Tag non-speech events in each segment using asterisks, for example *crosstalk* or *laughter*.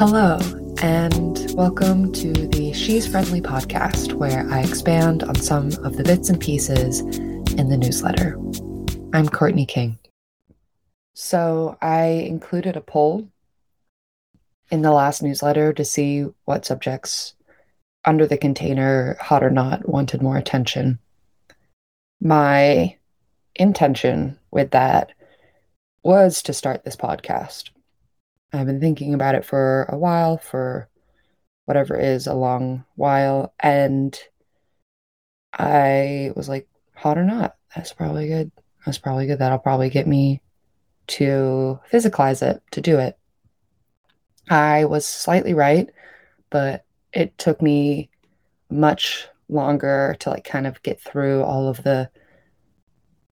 Hello, and welcome to the She's Friendly podcast, where I expand on some of the bits and pieces in the newsletter. I'm Courtney King. So, I included a poll in the last newsletter to see what subjects under the container, hot or not, wanted more attention. My intention with that was to start this podcast. I've been thinking about it for a while, for whatever is a long while, and I was like, hot or not, that's probably good. That's probably good. That'll probably get me to physicalize it, to do it. I was slightly right, but it took me much longer to like kind of get through all of the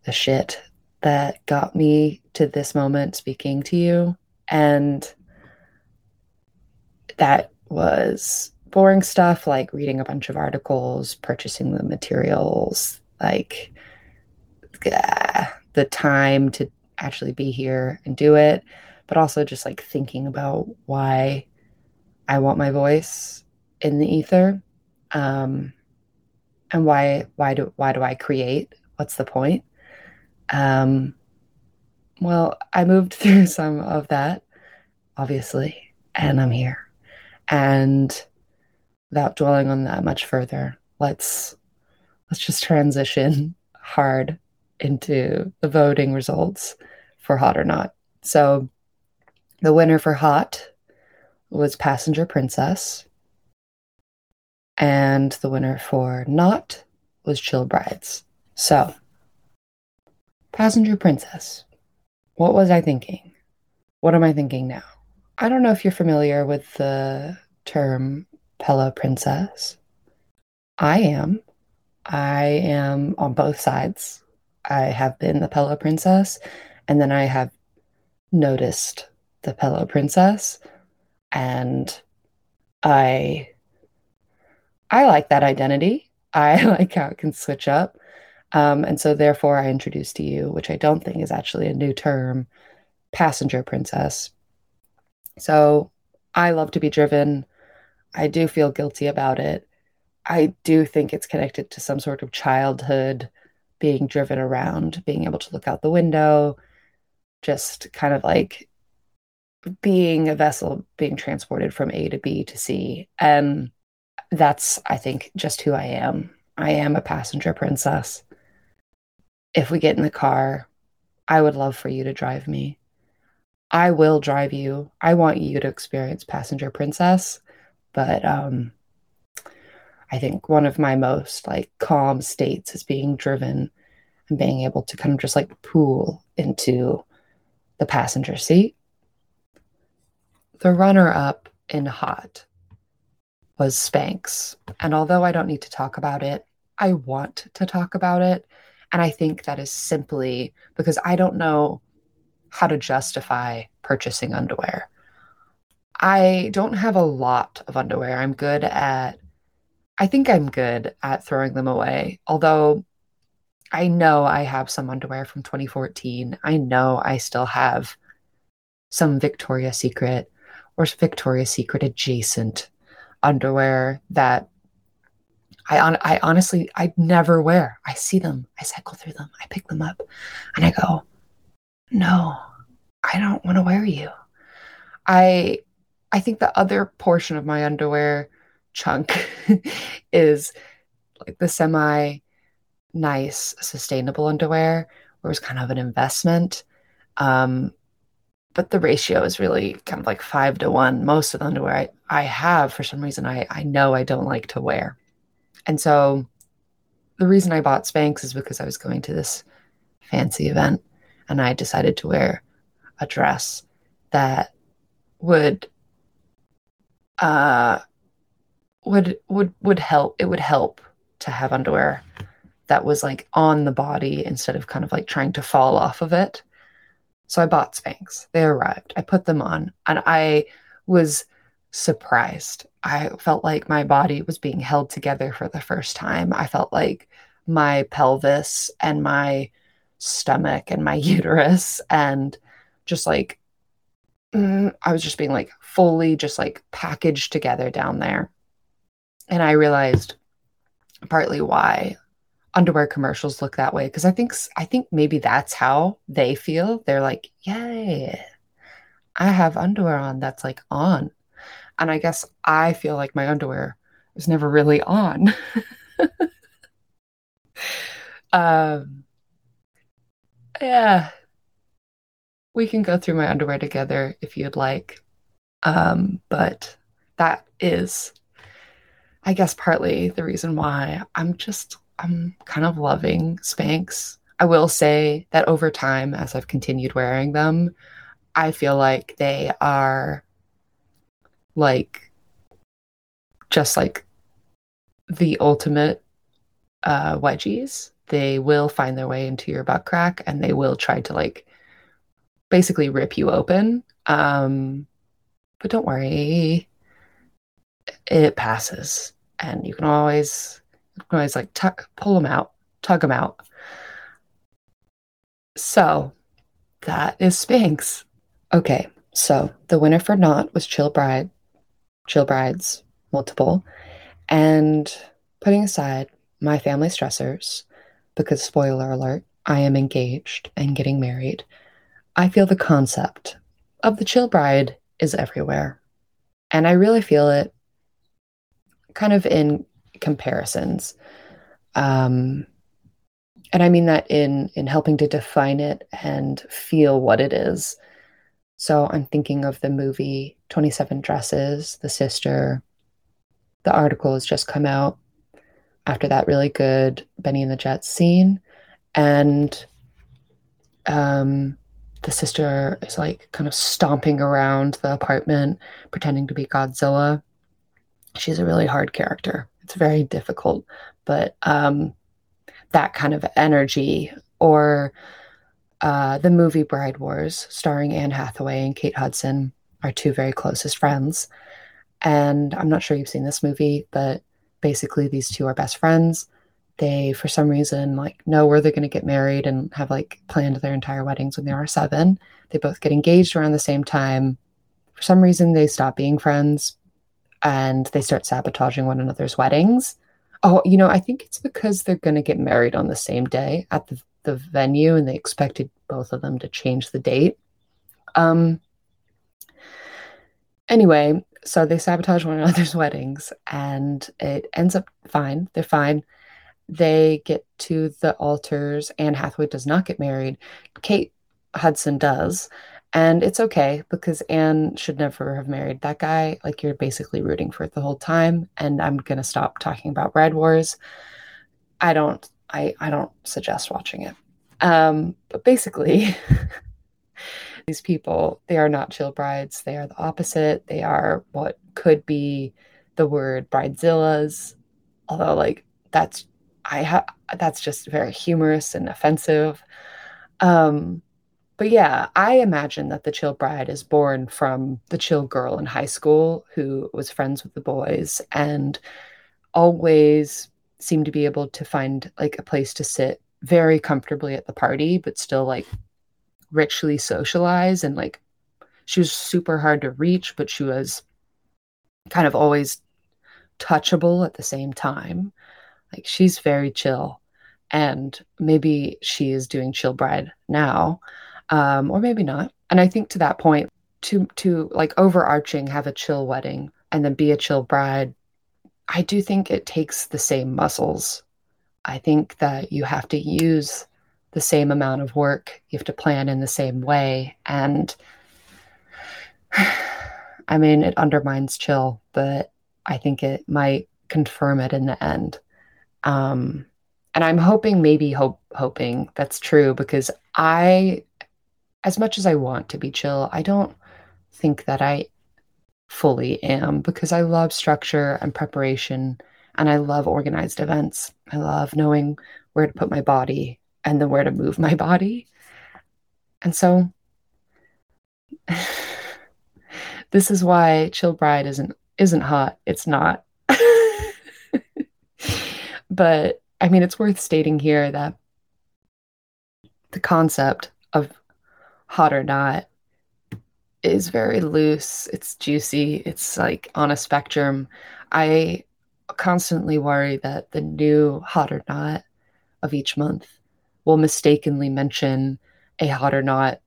the shit that got me to this moment speaking to you and that was boring stuff like reading a bunch of articles purchasing the materials like uh, the time to actually be here and do it but also just like thinking about why I want my voice in the ether um, and why why do why do I create? What's the point? Um, well I moved *laughs* through some of that obviously and I'm here and without dwelling on that much further let's let's just transition *laughs* hard into the voting results for hot or not so the winner for Hot was Passenger Princess. And the winner for Not was Chill Brides. So, Passenger Princess. What was I thinking? What am I thinking now? I don't know if you're familiar with the term Pillow Princess. I am. I am on both sides. I have been the Pillow Princess, and then I have noticed the Pillow Princess, and I I like that identity. *laughs* I like how it can switch up. Um, and so therefore I introduced to you, which I don't think is actually a new term, passenger princess. So I love to be driven. I do feel guilty about it. I do think it's connected to some sort of childhood being driven around, being able to look out the window, just kind of like being a vessel being transported from A to B to C. And that's, I think, just who I am. I am a passenger princess. If we get in the car, I would love for you to drive me. I will drive you. I want you to experience passenger princess, but um I think one of my most like calm states is being driven and being able to kind of just like pool into the passenger seat the runner up in Hot was Spanx. And although I don't need to talk about it, I want to talk about it. And I think that is simply because I don't know how to justify purchasing underwear. I don't have a lot of underwear. I'm good at, I think I'm good at throwing them away. Although I know I have some underwear from 2014. I know I still have some Victoria's Secret or Victoria's Secret adjacent underwear that I, on, I honestly I never wear. I see them, I cycle through them, I pick them up, and I go, no, I don't want to wear you. I I think the other portion of my underwear chunk *laughs* is like the semi nice sustainable underwear where it's kind of an investment. Um, but the ratio is really kind of like five to one. Most of the underwear I, I have, for some reason, I, I know I don't like to wear. And so the reason I bought Spanx is because I was going to this fancy event and I decided to wear a dress that would uh would would would help it would help to have underwear that was like on the body instead of kind of like trying to fall off of it so I bought Spanx. They arrived. I put them on and I was surprised. I felt like my body was being held together for the first time. I felt like my pelvis and my stomach and my *laughs* uterus and just like mm, I was just being like fully just like packaged together down there. And I realized partly why underwear commercials look that way because I think I think maybe that's how they feel. They're like, "Yay, I have underwear on that's like on." And I guess I feel like my underwear is never really on. *laughs* um, yeah, we can go through my underwear together if you'd like. Um, but that is, I guess, partly the reason why I'm just, I'm kind of loving Spanx. I will say that over time, as I've continued wearing them, I feel like they are like just like the ultimate uh, wedgies. They will find their way into your butt crack and they will try to like basically rip you open. Um, but don't worry, it passes, and you can always, you can always like tuck, pull them out, tug them out. So that is Spanx. Okay, so the winner for not was Chill Bride, Chill Brides, multiple, and putting aside my family stressors, because spoiler alert, I am engaged and getting married. I feel the concept of the chill bride is everywhere. And I really feel it kind of in comparisons. Um, and I mean that in in helping to define it and feel what it is. So I'm thinking of the movie 27 Dresses, The Sister. The article has just come out after that really good Bennie and the Jets scene. And um, the sister is like kind of stomping around the apartment, pretending to be Godzilla. She's a really hard character. It's very difficult, but um, that kind of energy, or uh, the movie Bride Wars, starring Anne Hathaway and Kate Hudson, are two very closest friends. And I'm not sure you've seen this movie, but basically, these two are best friends. They for some reason like know where they're going to get married and have like planned their entire weddings when they are seven. They both get engaged around the same time. For some reason they stop being friends and they start sabotaging one another's weddings. Oh you know i think it's because they're going to get married on the same day at the, the venue and they expected both of them to change the date um anyway so they sabotage one *laughs* another's weddings and it ends up fine they're fine they get to the altars. Anne Hathaway does not get married. Kate Hudson does. And it's okay because Anne should never have married that guy. Like you're basically rooting for it the whole time. And I'm gonna stop talking about Bride Wars. I don't I I don't suggest watching it. Um, but basically *laughs* these people, they are not chill brides. They are the opposite. They are what could be the word bridezillas. Although like that's I have that's just very humorous and offensive. Um, but yeah, I imagine that the chill bride is born from the chill girl in high school who was friends with the boys and always seemed to be able to find like a place to sit very comfortably at the party, but still like richly socialize and like she was super hard to reach, but she was kind of always touchable at the same time. Like she's very chill. And maybe she is doing chill bride now, um, or maybe not. And I think to that point, to to like overarching have a chill wedding and then be a chill bride, I do think it takes the same muscles. I think that you have to use the same amount of work. You have to plan in the same way. And *sighs* I mean, it undermines chill, but I think it might confirm it in the end. Um, and I'm hoping, maybe hope, hoping that's true because I, as much as I want to be chill, I don't think that I fully am because I love structure and preparation and I love organized events. I love knowing where to put my body and then where to move my *laughs* body. And so *laughs* this is why Chill Bride isn't isn't hot. It's not. *laughs* But I mean, it's worth stating here that the concept of hot or not is very loose. It's juicy. It's like on a spectrum. I constantly worry that the new hot or not of each month will mistakenly mention a hot or not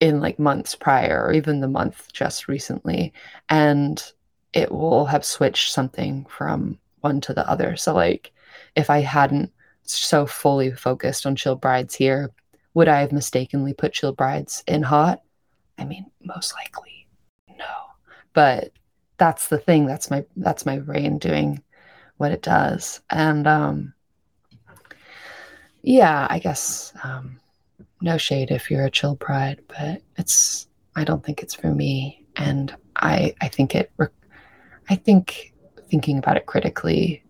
in like months prior or even the month just recently and it will have switched something from one to the other so like if i hadn't so fully focused on chill brides here would i have mistakenly put chill brides in hot i mean most likely no. But that's the thing that's my that's my brain doing what it does. And um yeah i guess um no shade if you're a chill bride, but it's I don't think it's for me, and I I think it I think thinking about it critically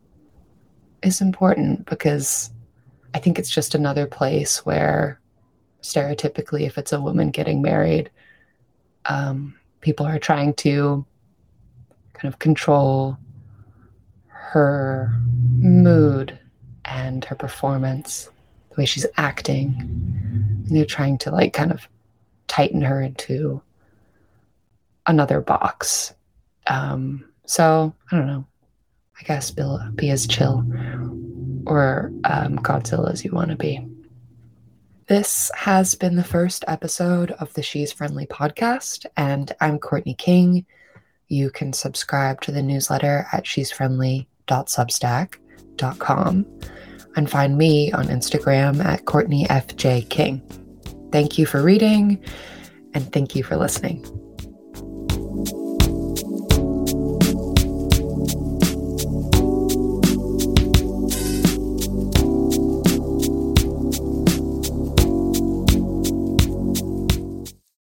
is important because I think it's just another place where stereotypically, if it's a woman getting married, um, people are trying to kind of control her mood and her performance, the way she's acting they're trying to like kind of tighten her into another box. Um, so I don't know. I guess Bill, be as chill or um, Godzilla as you want to be. This has been the first episode of the She's Friendly podcast, and I'm Courtney King. You can subscribe to the newsletter at she'sfriendly.substack.com and find me on Instagram at Courtney FJ King. Thank you for reading and thank you for listening.